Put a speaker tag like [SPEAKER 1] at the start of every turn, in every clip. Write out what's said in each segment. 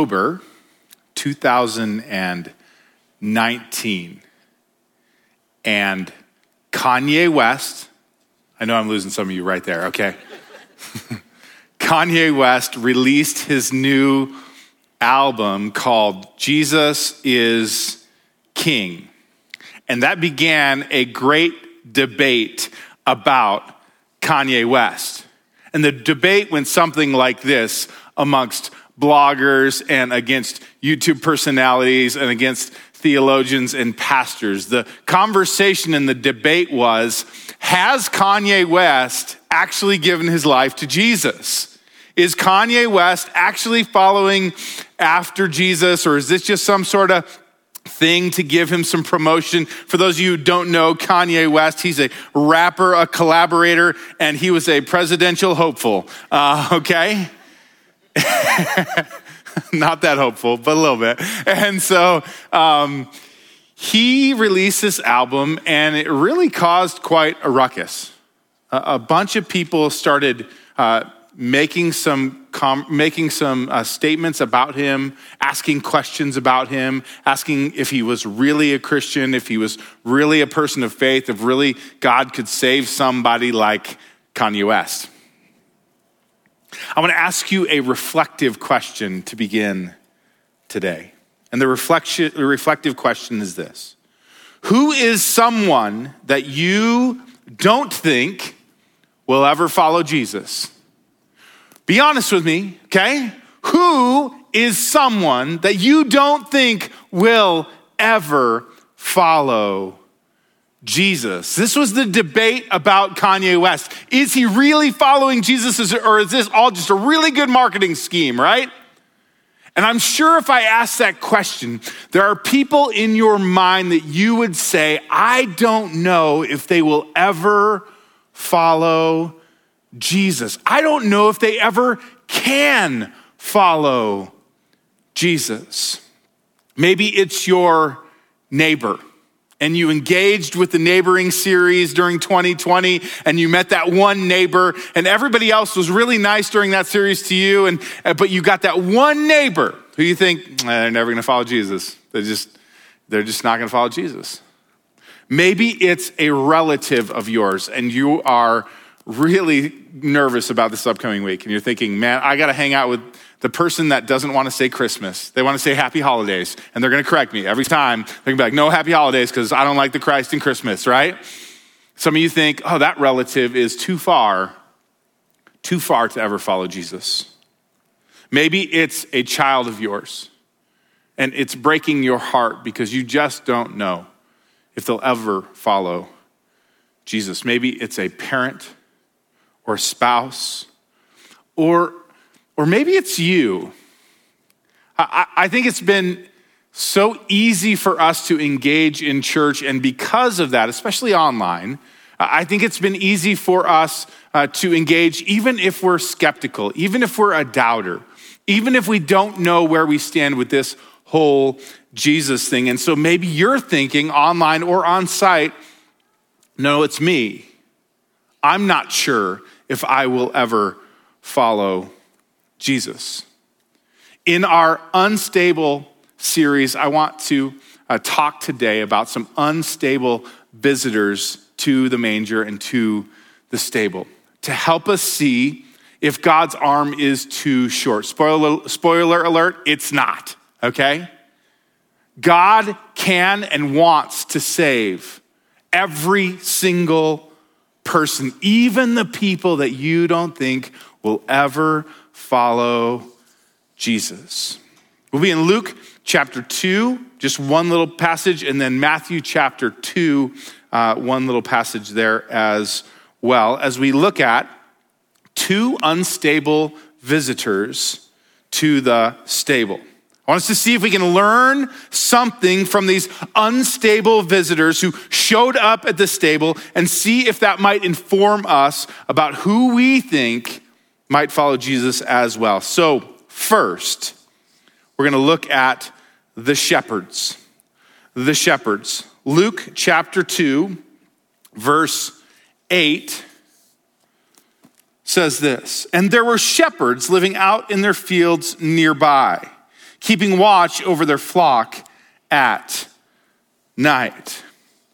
[SPEAKER 1] October 2019. And Kanye West, I know I'm losing some of you right there, okay? Kanye West released his new album called Jesus is King. And that began a great debate about Kanye West. And the debate went something like this amongst bloggers and against YouTube personalities and against theologians and pastors. The conversation and the debate was Has Kanye West actually given his life to Jesus? Is Kanye West actually following after Jesus, or is this just some sort of thing to give him some promotion. For those of you who don't know, Kanye West, he's a rapper, a collaborator, and he was a presidential hopeful. Uh, okay? Not that hopeful, but a little bit. And so um, he released this album, and it really caused quite a ruckus. A, a bunch of people started. Uh, making some com- making some uh, statements about him, asking questions about him, asking if he was really a Christian, if he was really a person of faith, if really God could save somebody like Kanye West. I want to ask you a reflective question to begin today. And the, reflective question is this Who is someone that you don't think will ever follow Jesus? Be honest with me, okay? Who is someone that you don't think will ever follow Jesus? This was the debate about Kanye West. Is he really following Jesus or is this all just a really good marketing scheme, right? And I'm sure if I ask that question, there are people in your mind that you would say, I don't know if they will ever follow Jesus. I don't know if they ever can follow Jesus. Maybe it's your neighbor and you engaged with the neighboring series during 2020 and you met that one neighbor and everybody else was really nice during that series to you and uh, but you got that one neighbor who you think they're never going to follow Jesus. They're just they're just not going to follow Jesus. Maybe it's a relative of yours and you are really nervous about this upcoming week and you're thinking, man, I got to hang out with the person that doesn't want to say Christmas. They want to say happy holidays. And they're going to correct me every time. They're going to be like, no happy holidays because I don't like the Christ in Christmas, right? Some of you think, oh, that relative is too far, too far to ever follow Jesus. Maybe it's a child of yours and it's breaking your heart because you just don't know if they'll ever follow Jesus. Maybe it's a parent or spouse, or, or maybe it's you. I, I think it's been so easy for us to engage in church, and because of that, especially online, I think it's been easy for us uh, to engage even if we're skeptical, even if we're a doubter, even if we don't know where we stand with this whole Jesus thing. And so maybe you're thinking online or on site, no, it's me. I'm not sure if I will ever follow Jesus. In our unstable series, I want to uh, talk today about some unstable visitors to the manger and to the stable to help us see if God's arm is too short. Spoiler, spoiler alert, it's not, okay? God can and wants to save every single person, even the people that you don't think will ever follow Jesus. We'll be in Luke chapter 2, just one little passage, and then Matthew chapter 2, uh, one little passage there as well, as we look at two unstable visitors to the stable. I want us to see if we can learn something from these unstable visitors who showed up at the stable and see if that might inform us about who we think might follow Jesus as well. So, first, we're going to look at the shepherds. The shepherds. Luke chapter 2, verse 8 says this And there were shepherds living out in their fields nearby, keeping watch over their flock at night.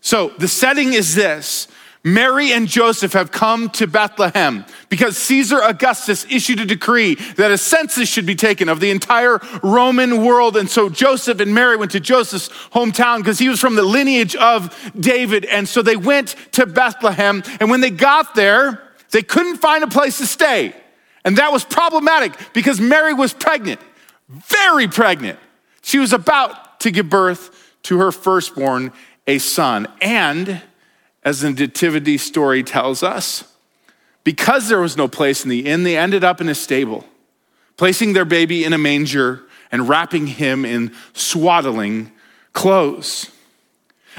[SPEAKER 1] So the setting is this Mary and Joseph have come to Bethlehem because Caesar Augustus issued a decree that a census should be taken of the entire Roman world. And so Joseph and Mary went to Joseph's hometown because he was from the lineage of David. And so they went to Bethlehem. And when they got there, they couldn't find a place to stay. And that was problematic because Mary was pregnant, very pregnant. She was about to give birth to her firstborn, a son. And as the nativity story tells us, because there was no place in the inn, they ended up in a stable, placing their baby in a manger and wrapping him in swaddling clothes.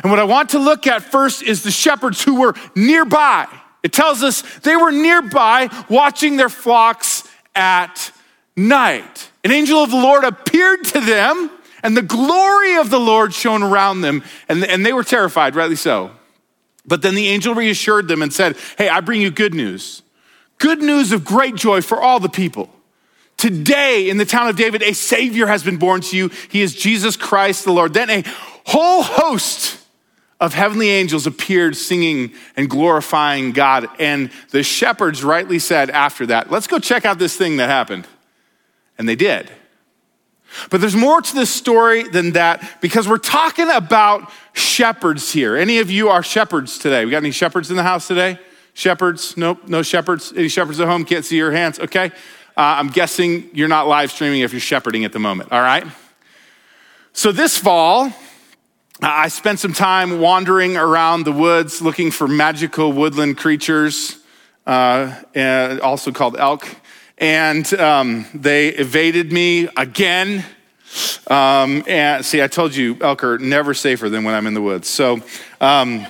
[SPEAKER 1] And what I want to look at first is the shepherds who were nearby. It tells us they were nearby watching their flocks at night. An angel of the Lord appeared to them, and the glory of the Lord shone around them, and, and they were terrified, rightly so. But then the angel reassured them and said, Hey, I bring you good news. Good news of great joy for all the people. Today in the town of David, a Savior has been born to you. He is Jesus Christ the Lord. Then a whole host of heavenly angels appeared singing and glorifying God. And the shepherds rightly said after that, Let's go check out this thing that happened. And they did. But there's more to this story than that because we're talking about shepherds here. Any of you are shepherds today? We got any shepherds in the house today? Shepherds? Nope, no shepherds. Any shepherds at home? Can't see your hands. Okay. Uh, I'm guessing you're not live streaming if you're shepherding at the moment. All right. So this fall, I spent some time wandering around the woods looking for magical woodland creatures, uh, also called elk and um, they evaded me again. Um, and see, I told you, elk are never safer than when I'm in the woods. So, um,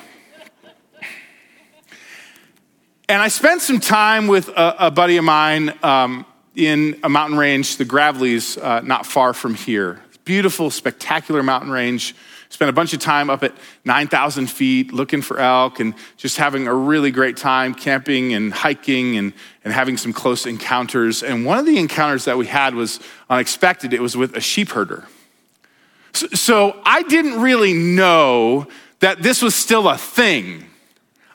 [SPEAKER 1] and I spent some time with a, a buddy of mine um, in a mountain range, the Gravellys, uh, not far from here. Beautiful, spectacular mountain range Spent a bunch of time up at 9,000 feet looking for elk and just having a really great time camping and hiking and, and having some close encounters. And one of the encounters that we had was unexpected. It was with a sheep herder. So, so I didn't really know that this was still a thing.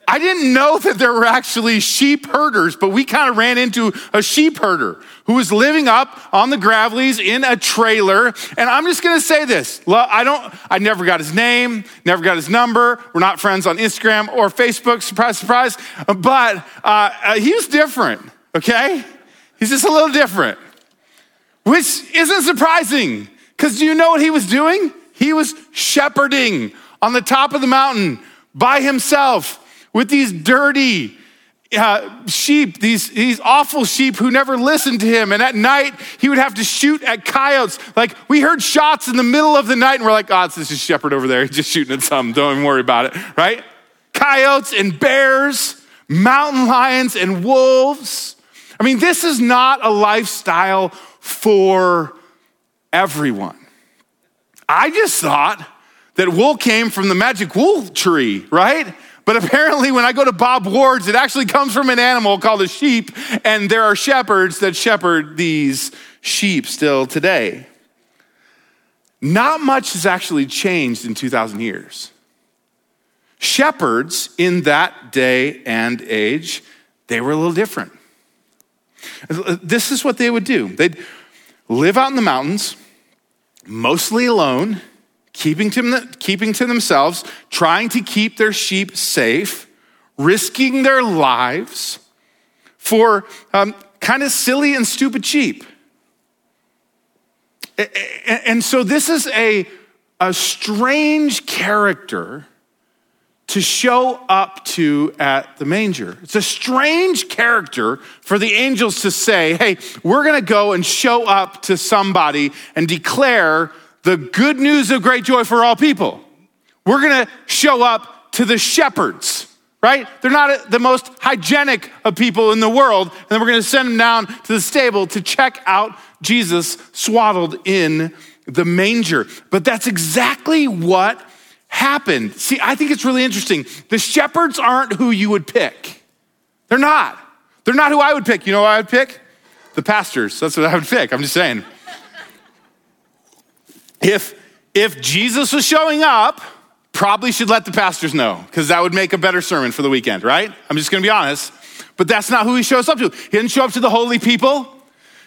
[SPEAKER 1] I didn't know that there were actually sheep herders, but we kind of ran into a sheep herder who was living up on the Gravellys in a trailer. And I'm just going to say this. I don't, I never got his name, never got his number. We're not friends on Instagram or Facebook. Surprise, surprise. But uh, uh, he was different, okay? He's just a little different, which isn't surprising because do you know what he was doing? He was shepherding on the top of the mountain by himself with these dirty uh, sheep, these, these awful sheep who never listened to him. And at night, he would have to shoot at coyotes. Like, we heard shots in the middle of the night, and we're like, oh, it's this is shepherd over there. He's just shooting at something. Don't even worry about it, right? Coyotes and bears, mountain lions and wolves. I mean, this is not a lifestyle for everyone. I just thought that wool came from the magic wool tree, right? But apparently, when I go to Bob Ward's, it actually comes from an animal called a sheep, and there are shepherds that shepherd these sheep still today. Not much has actually changed in 2,000 years. Shepherds in that day and age, they were a little different. This is what they would do they'd live out in the mountains, mostly alone keeping to, keeping to themselves, trying to keep their sheep safe, risking their lives for um, kind of silly and stupid sheep. And so this is a, a strange character to show up to at the manger. It's a strange character for the angels to say, hey, we're gonna go and show up to somebody and declare the good news of great joy for all people. We're gonna show up to the shepherds, right? They're not uh, the most hygienic of people in the world. And then we're gonna send them down to the stable to check out Jesus swaddled in the manger. But that's exactly what happened. See, I think it's really interesting. The shepherds aren't who you would pick, they're not. They're not who I would pick. You know what I would pick? The pastors. That's what I would pick. I'm just saying. If, if Jesus was showing up, probably should let the pastors know because that would make a better sermon for the weekend, right? I'm just going to be honest. But that's not who he shows up to. He didn't show up to the holy people.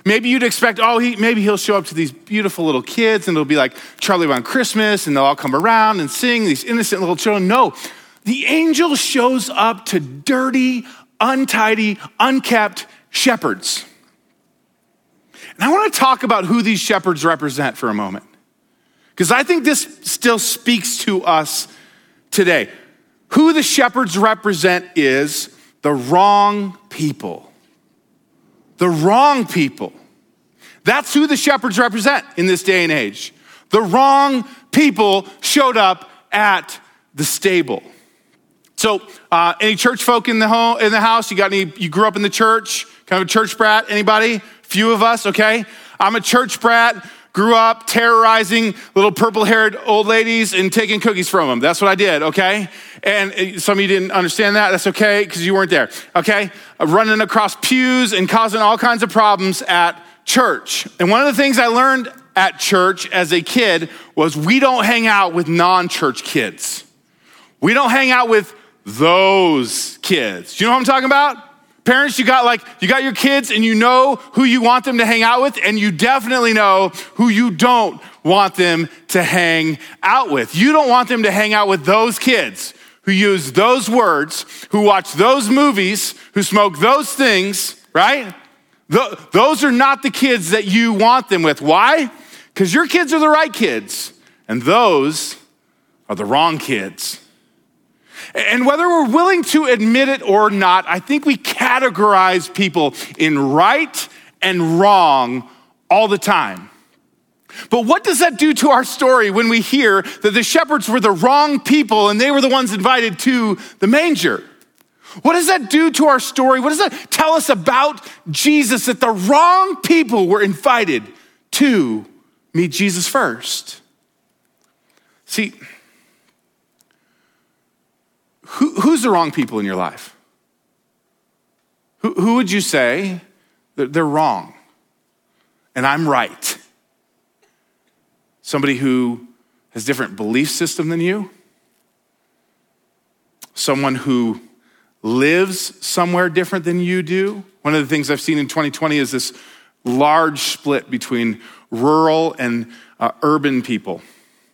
[SPEAKER 1] Maybe you'd expect, oh, he, maybe he'll show up to these beautiful little kids and it'll be like Charlie Brown Christmas and they'll all come around and sing, these innocent little children. No, the angel shows up to dirty, untidy, unkept shepherds. And I want to talk about who these shepherds represent for a moment. Because I think this still speaks to us today. Who the shepherds represent is the wrong people. The wrong people. That's who the shepherds represent in this day and age. The wrong people showed up at the stable. So, uh, any church folk in the home, in the house? You got any? You grew up in the church? Kind of a church brat? Anybody? Few of us. Okay, I'm a church brat grew up terrorizing little purple haired old ladies and taking cookies from them. That's what I did, okay? And uh, some of you didn't understand that. That's okay, because you weren't there, okay? Running across pews and causing all kinds of problems at church. And one of the things I learned at church as a kid was we don't hang out with non church kids. We don't hang out with those kids. Do you know what I'm talking about? Parents, you got like, you got your kids and you know who you want them to hang out with, and you definitely know who you don't want them to hang out with. You don't want them to hang out with those kids who use those words, who watch those movies, who smoke those things, right? those are not the kids that you want them with. Why? Because your kids are the right kids, and those are the wrong kids. And whether we're willing to admit it or not, I think we categorize people in right and wrong all the time. But what does that do to our story when we hear that the shepherds were the wrong people and they were the ones invited to the manger? What does that do to our story? What does that tell us about Jesus that the wrong people were invited to meet Jesus first? See, who, who's the wrong people in your life? Who, who would you say they're wrong and I'm right? Somebody who has different belief system than you? Someone who lives somewhere different than you do? One of the things I've seen in 2020 is this large split between rural and uh, urban people.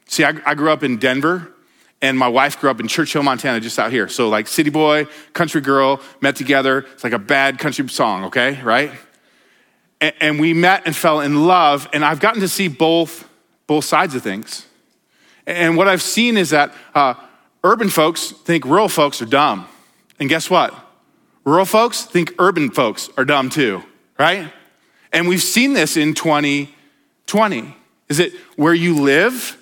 [SPEAKER 1] See, I, I grew up in Denver, and my wife grew up in Churchill, Montana, just out here. So, like, city boy, country girl met together. It's like a bad country song, okay, right? And, and we met and fell in love, and I've gotten to see both, both sides of things. And what I've seen is that uh, urban folks think rural folks are dumb. And guess what? Rural folks think urban folks are dumb too, right? And we've seen this in 2020. Is it where you live?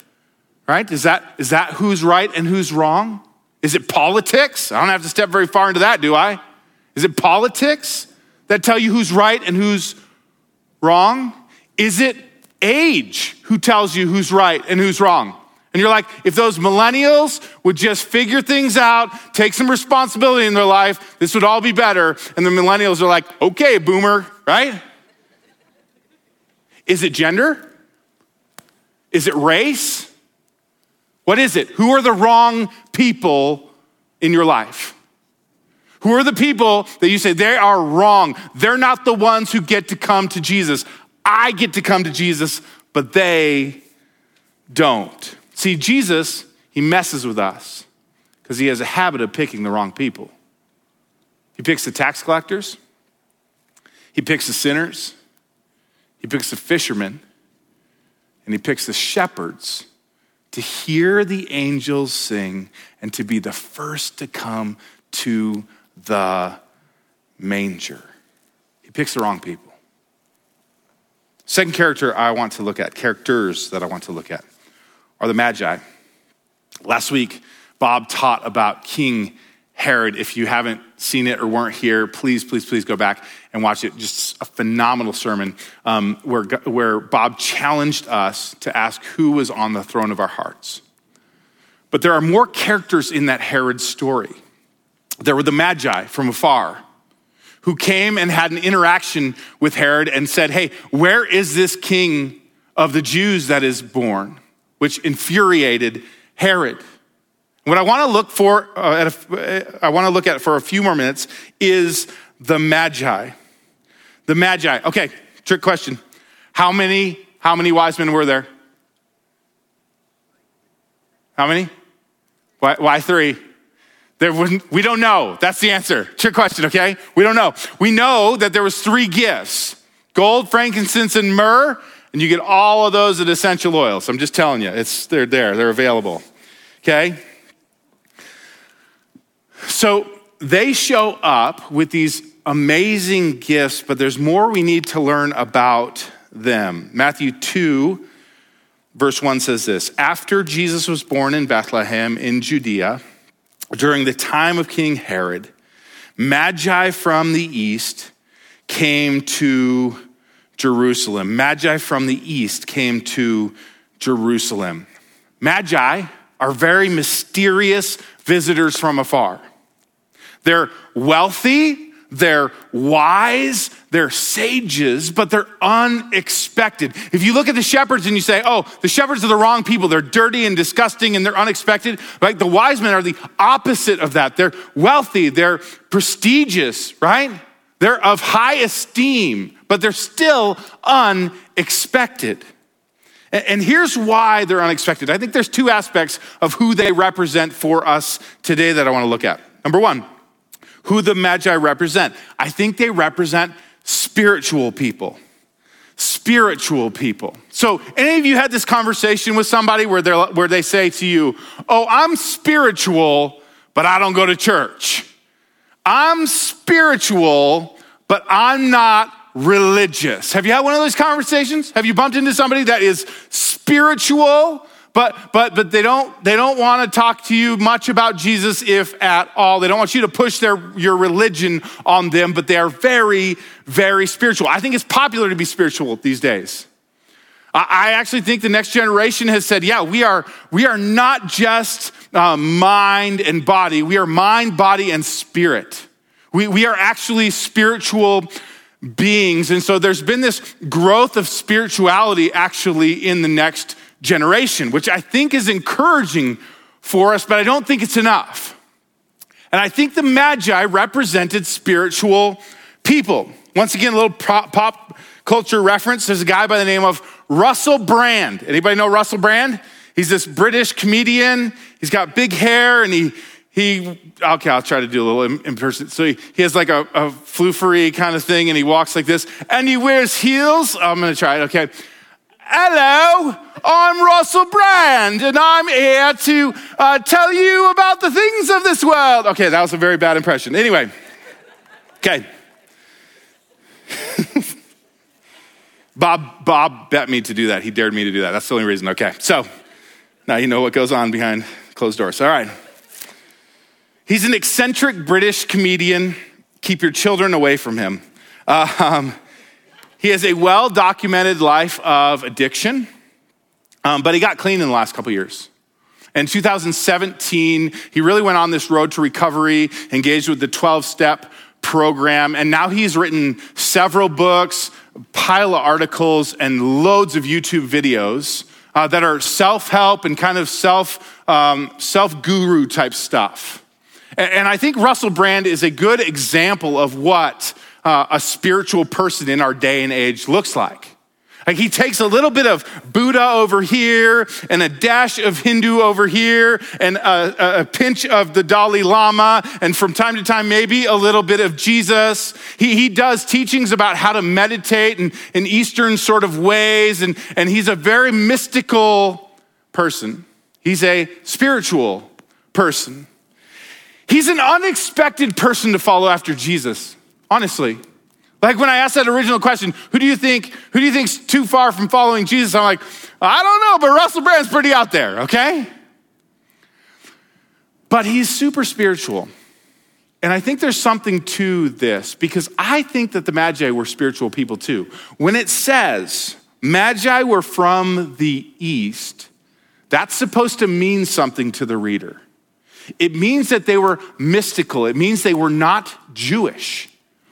[SPEAKER 1] Right? Is that, is that who's right and who's wrong? Is it politics? I don't have to step very far into that, do I? Is it politics that tell you who's right and who's wrong? Is it age who tells you who's right and who's wrong? And you're like, if those millennials would just figure things out, take some responsibility in their life, this would all be better. And the millennials are like, okay, boomer, right? Is it gender? Is it race? What is it? Who are the wrong people in your life? Who are the people that you say they are wrong? They're not the ones who get to come to Jesus. I get to come to Jesus, but they don't. See, Jesus, he messes with us because he has a habit of picking the wrong people. He picks the tax collectors, he picks the sinners, he picks the fishermen, and he picks the shepherds to hear the angels sing and to be the first to come to the manger. He picks the wrong people. Second character I want to look at, characters that I want to look at, are the Magi. Last week, Bob taught about King Herod. If you haven't seen it or weren't here, please, please, please go back and watch it. Just a phenomenal sermon um, where, where Bob challenged us to ask who was on the throne of our hearts. But there are more characters in that Herod story. There were the Magi from afar who came and had an interaction with Herod and said, Hey, where is this king of the Jews that is born? Which infuriated Herod. What I want to look for, uh, a, I want to look at for a few more minutes is the Magi. The Magi. Okay, trick question. How many, how many wise men were there? How many? Why, why three? There was, we don't know. That's the answer. Trick question, okay? We don't know. We know that there was three gifts. Gold, frankincense, and myrrh, and you get all of those at essential oils. I'm just telling you, it's they're there, they're available. Okay? So they show up with these amazing gifts, but there's more we need to learn about them. Matthew 2, verse 1 says this After Jesus was born in Bethlehem in Judea, during the time of King Herod, Magi from the east came to Jerusalem. Magi from the east came to Jerusalem. Magi are very mysterious visitors from afar. They're wealthy, they're wise, they're sages, but they're unexpected. If you look at the shepherds and you say, oh, the shepherds are the wrong people, they're dirty and disgusting and they're unexpected, right? The wise men are the opposite of that. They're wealthy, they're prestigious, right? They're of high esteem, but they're still unexpected. And here's why they're unexpected. I think there's two aspects of who they represent for us today that I want to look at. Number one, who the Magi represent. I think they represent spiritual people. Spiritual people. So, any of you had this conversation with somebody where, they where they say to you, Oh, I'm spiritual, but I don't go to church. I'm spiritual, but I'm not religious. Have you had one of those conversations? Have you bumped into somebody that is spiritual, but but but they don't they don't want to talk to you much about Jesus if at all. They don't want you to push their your religion on them, but they are very very spiritual. I think it's popular to be spiritual these days. I actually think the next generation has said, yeah, we are, we are not just uh, mind and body. We are mind, body, and spirit. We, we are actually spiritual beings. And so there's been this growth of spirituality actually in the next generation, which I think is encouraging for us, but I don't think it's enough. And I think the Magi represented spiritual people. Once again, a little pop culture reference. There's a guy by the name of Russell Brand. Anybody know Russell Brand? He's this British comedian. He's got big hair and he, he, okay, I'll try to do a little impersonation. So he, he has like a, a floofery kind of thing and he walks like this and he wears heels. Oh, I'm going to try it. Okay. Hello, I'm Russell Brand, and I'm here to uh, tell you about the things of this world. Okay, that was a very bad impression. Anyway, okay. Bob, Bob bet me to do that. He dared me to do that. That's the only reason. Okay, so now you know what goes on behind closed doors. All right. He's an eccentric British comedian. Keep your children away from him. Uh, um, he has a well documented life of addiction, um, but he got clean in the last couple years. In 2017, he really went on this road to recovery, engaged with the 12 step program, and now he's written several books, pile of articles, and loads of YouTube videos uh, that are self help and kind of self um, self guru type stuff. And, and I think Russell Brand is a good example of what uh, a spiritual person in our day and age looks like. Like he takes a little bit of Buddha over here and a dash of Hindu over here and a, a, pinch of the Dalai Lama and from time to time maybe a little bit of Jesus. He, he does teachings about how to meditate in, in Eastern sort of ways and, and he's a very mystical person. He's a spiritual person. He's an unexpected person to follow after Jesus. Honestly. Like when I asked that original question, who do you think, who do you think's too far from following Jesus? I'm like, I don't know, but Russell Brand's pretty out there, okay? But he's super spiritual. And I think there's something to this because I think that the Magi were spiritual people too. When it says Magi were from the east, that's supposed to mean something to the reader. It means that they were mystical, it means they were not Jewish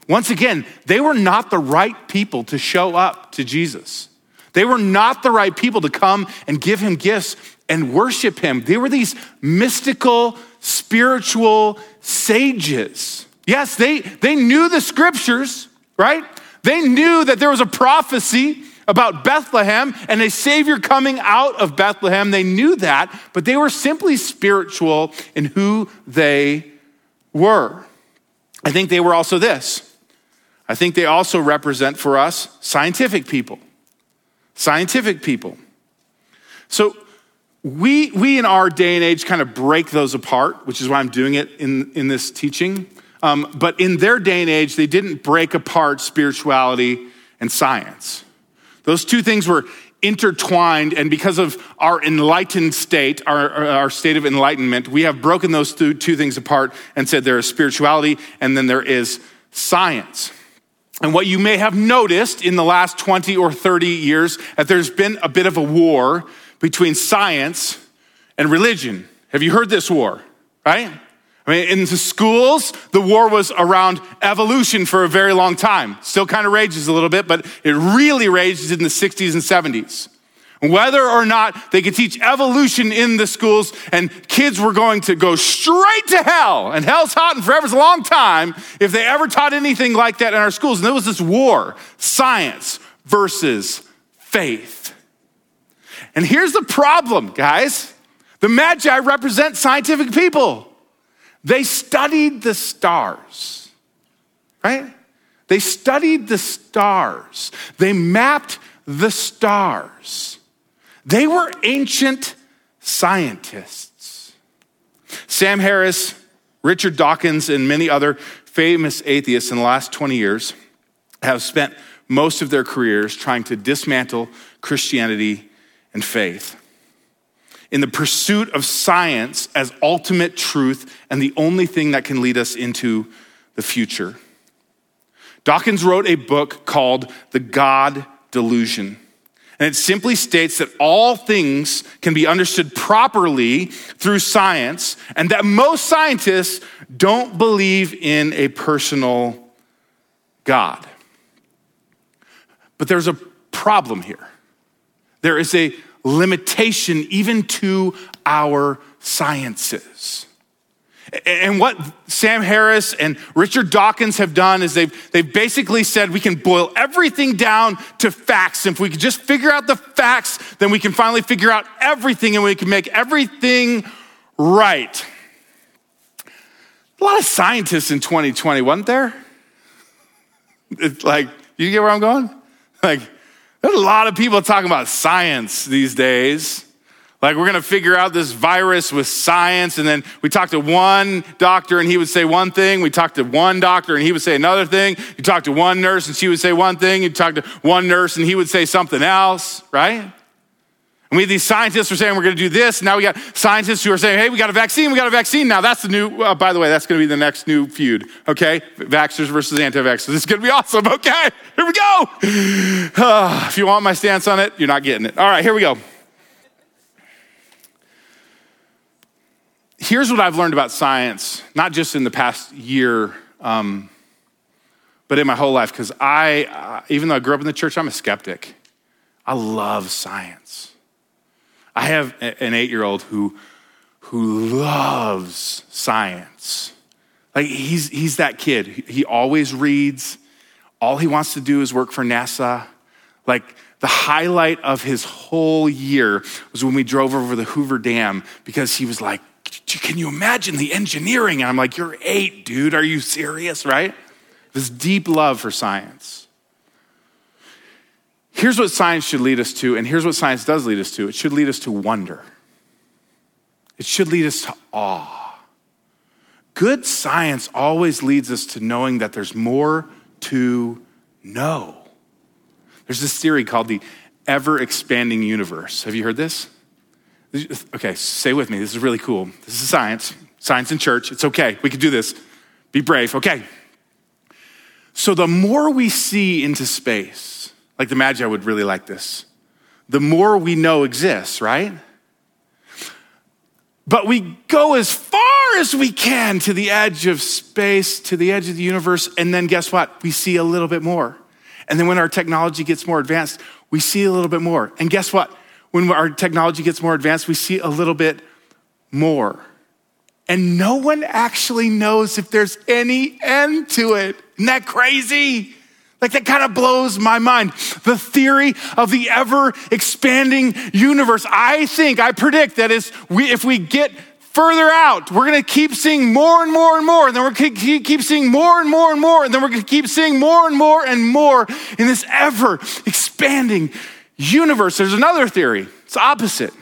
[SPEAKER 1] Once again, they were not the right people to show up to Jesus. They were not the right people to come and give him gifts and worship him. They were these mystical, spiritual sages. Yes, they, they knew the scriptures, right? They knew that there was a prophecy about Bethlehem and a Savior coming out of Bethlehem. They knew that, but they were simply spiritual in who they were. I think they were also this. I think they also represent for us scientific people. Scientific people. So we, we in our day and age kind of break those apart, which is why I'm doing it in, in this teaching. Um, but in their day and age, they didn't break apart spirituality and science. Those two things were intertwined, and because of our enlightened state, our, our state of enlightenment, we have broken those two, two things apart and said there is spirituality and then there is science. And what you may have noticed in the last 20 or 30 years, that there's been a bit of a war between science and religion. Have you heard this war, right? I mean, in the schools, the war was around evolution for a very long time. Still kind of rages a little bit, but it really rages in the 60s and 70s. Whether or not they could teach evolution in the schools and kids were going to go straight to hell and hell's hot and forever's a long time if they ever taught anything like that in our schools. And there was this war, science versus faith. And here's the problem, guys. The Magi represent scientific people. They studied the stars, right? They studied the stars. They mapped the stars. They were ancient scientists. Sam Harris, Richard Dawkins, and many other famous atheists in the last 20 years have spent most of their careers trying to dismantle Christianity and faith in the pursuit of science as ultimate truth and the only thing that can lead us into the future. Dawkins wrote a book called The God Delusion. And it simply states that all things can be understood properly through science, and that most scientists don't believe in a personal God. But there's a problem here. There is a limitation even to our sciences. And what Sam Harris and Richard Dawkins have done is they've, they've basically said we can boil everything down to facts. If we can just figure out the facts, then we can finally figure out everything and we can make everything right. A lot of scientists in 2020, wasn't there? It's like, you get where I'm going? Like, there's a lot of people talking about science these days. Like, we're going to figure out this virus with science. And then we talked to one doctor and he would say one thing. We talked to one doctor and he would say another thing. You talk to one nurse and she would say one thing. You talk to one nurse and he would say something else, right? And we have these scientists who are saying we're going to do this. Now we got scientists who are saying, hey, we got a vaccine. We got a vaccine. Now that's the new, uh, by the way, that's going to be the next new feud. Okay. Vaxxers versus anti vaxxers. Is going to be awesome. Okay. Here we go. Uh, if you want my stance on it, you're not getting it. All right. Here we go. Here's what I've learned about science, not just in the past year, um, but in my whole life. Because I, uh, even though I grew up in the church, I'm a skeptic. I love science. I have an eight year old who, who loves science. Like he's, he's that kid. He always reads. All he wants to do is work for NASA. Like the highlight of his whole year was when we drove over the Hoover Dam because he was like, Can you imagine the engineering? And I'm like, You're eight, dude. Are you serious? Right? This deep love for science. Here's what science should lead us to, and here's what science does lead us to it should lead us to wonder, it should lead us to awe. Good science always leads us to knowing that there's more to know. There's this theory called the ever expanding universe. Have you heard this? Okay, stay with me. This is really cool. This is science, science in church. It's okay. We can do this. Be brave. Okay. So the more we see into space, like the Magi would really like this. The more we know exists, right? But we go as far as we can to the edge of space, to the edge of the universe. And then guess what? We see a little bit more. And then when our technology gets more advanced, we see a little bit more. And guess what? When our technology gets more advanced, we see a little bit more. And no one actually knows if there's any end to it. Isn't that crazy? Like that kind of blows my mind. The theory of the ever expanding universe. I think, I predict that is we, if we get further out, we're going to keep seeing more and more and more, and then we're going to keep seeing more and more and more, and then we're going to keep seeing more and more and more in this ever expanding universe. There's another theory. It's opposite.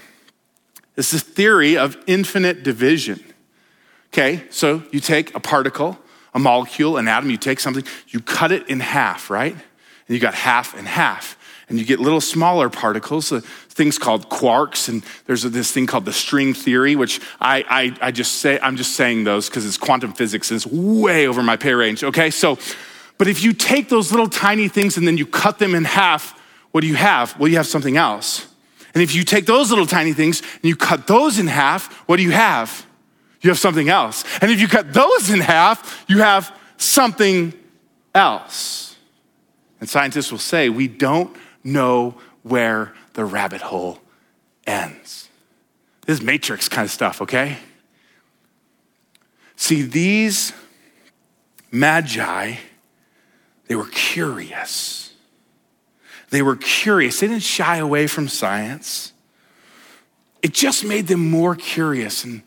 [SPEAKER 1] It's the theory of infinite division. Okay, so you take a particle a molecule, an atom, you take something, you cut it in half, right? And you got half and half. And you get little smaller particles, uh, things called quarks, and there's this thing called the string theory, which I, I, I just say, I'm just saying those because it's quantum physics and it's way over my pay range, okay? So, but if you take those little tiny things and then you cut them in half, what do you have? Well, you have something else. And if you take those little tiny things and you cut those in half, what do you have? you have something else. And if you cut those in half, you have something else. And scientists will say, we don't know where the rabbit hole ends. This is matrix kind of stuff, okay? See, these magi, they were curious. They were curious. They didn't shy away from science. It just made them more curious and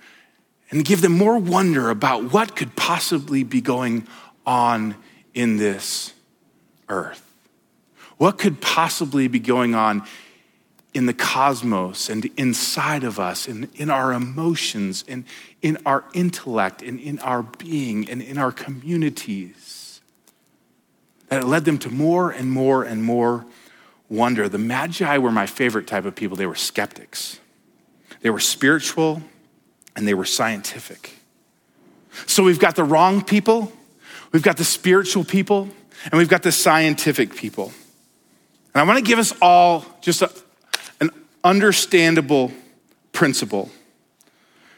[SPEAKER 1] and give them more wonder about what could possibly be going on in this earth. What could possibly be going on in the cosmos and inside of us, and in our emotions, and in our intellect, and in our being, and in our communities? That it led them to more and more and more wonder. The Magi were my favorite type of people. They were skeptics, they were spiritual and they were scientific. So we've got the wrong people, we've got the spiritual people, and we've got the scientific people. And I want to give us all just a, an understandable principle.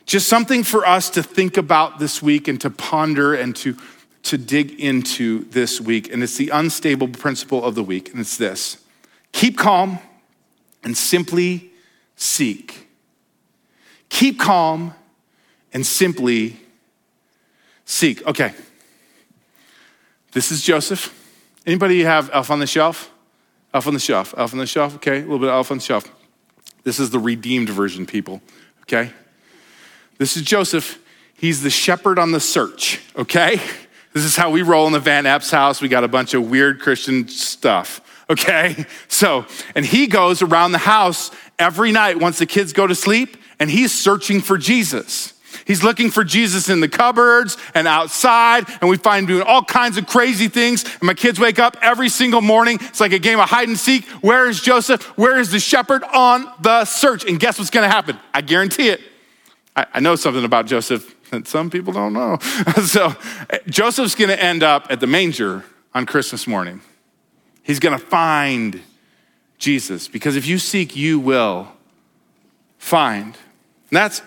[SPEAKER 1] Just something for us to think about this week and to ponder and to, to dig into this week. And it's the unstable principle of the week. And it's this keep calm and simply seek. Keep calm and simply seek. Okay. This is Joseph. Anybody have Elf on the Shelf? Elf on the Shelf. Elf on the Shelf. Okay. A little bit of Elf on the Shelf. This is the redeemed version, people. Okay. This is Joseph. He's the shepherd on the search. Okay. This is how we roll in the Van Epps house. We got a bunch of weird Christian stuff. Okay. So, and he goes around the house every night once the kids go to sleep and he's searching for Jesus. He's looking for Jesus in the cupboards and outside, and we find him doing all kinds of crazy things. And my kids wake up every single morning. It's like a game of hide and seek. Where is Joseph? Where is the shepherd on the search? And guess what's going to happen? I guarantee it. I, I know something about Joseph that some people don't know. so eh, Joseph's going to end up at the manger on Christmas morning. He's going to find Jesus because if you seek, you will find. And that's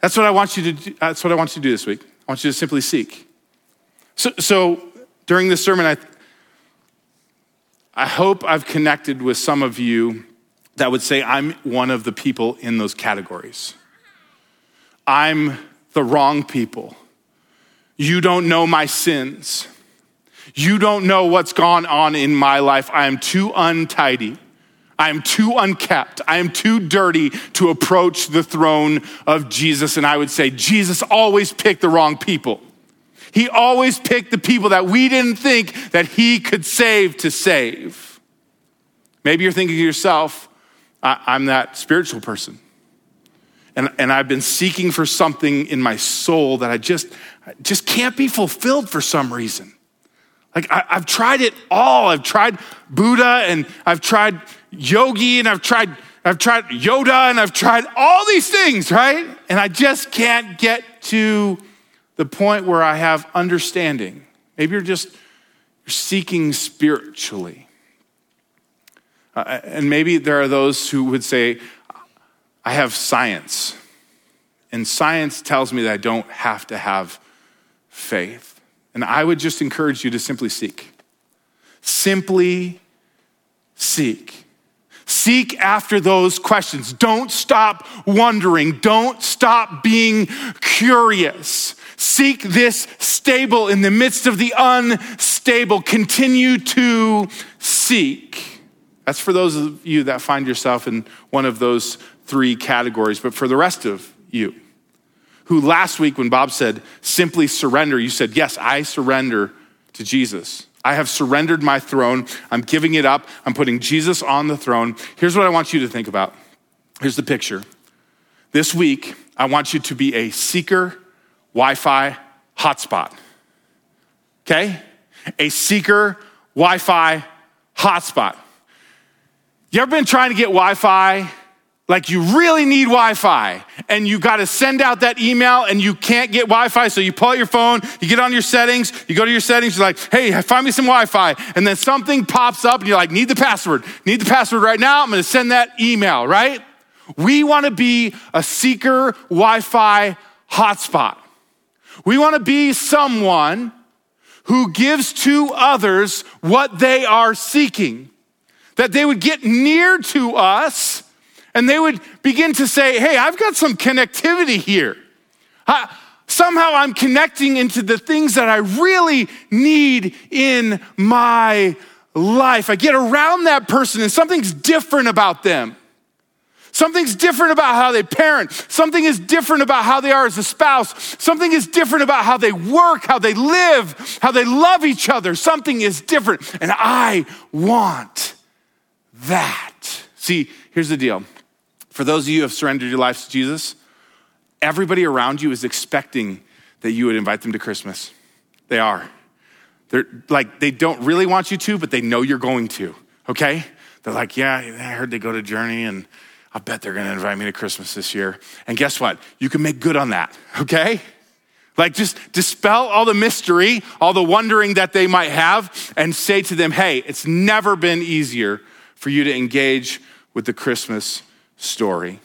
[SPEAKER 1] that's what I want you to do. That's what I want you to do this week. I want you to simply seek. So, so during this sermon, I, I hope I've connected with some of you that would say I'm one of the people in those categories. I'm the wrong people. You don't know my sins. You don't know what's gone on in my life. I am too untidy. I am too unkept. I am too dirty to approach the throne of Jesus. And I would say, Jesus always picked the wrong people. He always picked the people that we didn't think that he could save to save. Maybe you're thinking to yourself, I'm that spiritual person. And, and I've been seeking for something in my soul that I just, just can't be fulfilled for some reason. Like I, have tried it all. I've tried Buddha and I've tried yogi and I've tried I've tried Yoda and I've tried all these things, right? And I just can't get to the point where I have understanding. Maybe you're just seeking spiritually. Uh, and maybe there are those who would say, I have science And science tells me that I don't have to have faith. And I would just encourage you to simply seek. Simply seek. Seek after those questions. Don't stop wondering. Don't stop being curious. Seek this stable in the midst of the unstable. Continue to seek. That's for those of you that find yourself in one of those three categories. But for the rest of you, who last week, when Bob said, simply surrender, you said, Yes, I surrender to Jesus. I have surrendered my throne. I'm giving it up. I'm putting Jesus on the throne. Here's what I want you to think about. Here's the picture. This week, I want you to be a seeker Wi Fi hotspot. Okay? A seeker Wi Fi hotspot. You ever been trying to get Wi Fi? Like you really need Wi Fi and you got to send out that email and you can't get Wi Fi. So you pull out your phone, you get on your settings, you go to your settings, you're like, hey, find me some Wi Fi. And then something pops up and you're like, need the password. Need the password right now. I'm going to send that email, right? We want to be a seeker Wi Fi hotspot. We want to be someone who gives to others what they are seeking, that they would get near to us and they would begin to say, Hey, I've got some connectivity here. I, somehow I'm connecting into the things that I really need in my life. I get around that person and something's different about them. Something's different about how they parent. Something is different about how they are as a spouse. Something is different about how they work, how they live, how they love each other. Something is different. And I want that. See, here's the deal. For those of you who have surrendered your lives to Jesus, everybody around you is expecting that you would invite them to Christmas. They are. They're like, they don't really want you to, but they know you're going to, okay? They're like, yeah, I heard they go to Journey and I bet they're going to invite me to Christmas this year. And guess what? You can make good on that, okay? Like just dispel all the mystery, all the wondering that they might have, and say to them, hey, it's never been easier for you to engage with the Christmas story.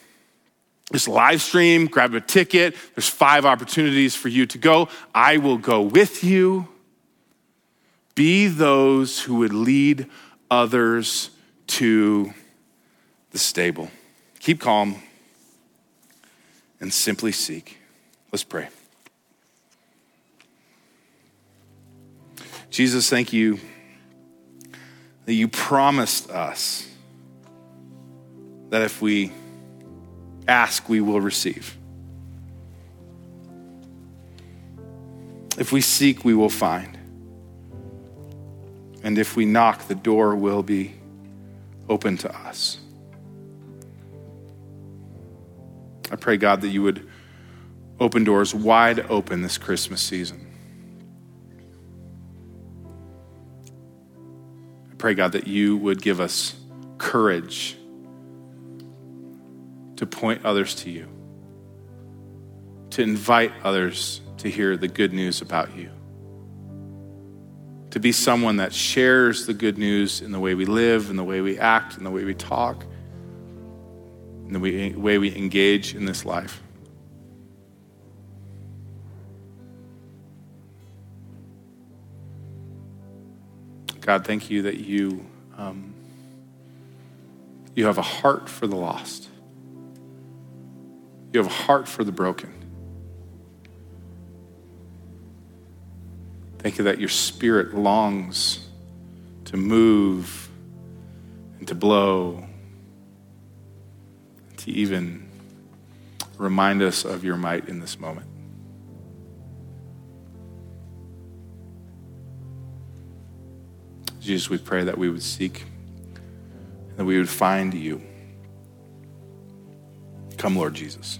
[SPEAKER 1] This live stream, grab a ticket. There's five opportunities for you to go. I will go with you. Be those who would lead others to the stable. Keep calm and simply seek. Let's pray. Jesus, thank you that you promised us that if we ask, we will receive. If we seek, we will find. And if we knock, the door will be open to us. I pray, God, that you would open doors wide open this Christmas season. I pray, God, that you would give us courage to point others to you, to invite others to hear the good news about you, to be someone that shares the good news in the way we live, in the way we act, in the way we talk in the way we engage in this life. God, thank you that you, um, you have a heart for the lost. You have a heart for the broken. Thank you that your spirit longs to move and to blow to even remind us of your might in this moment. Jesus, we pray that we would seek and that we would find you. Come, Lord Jesus.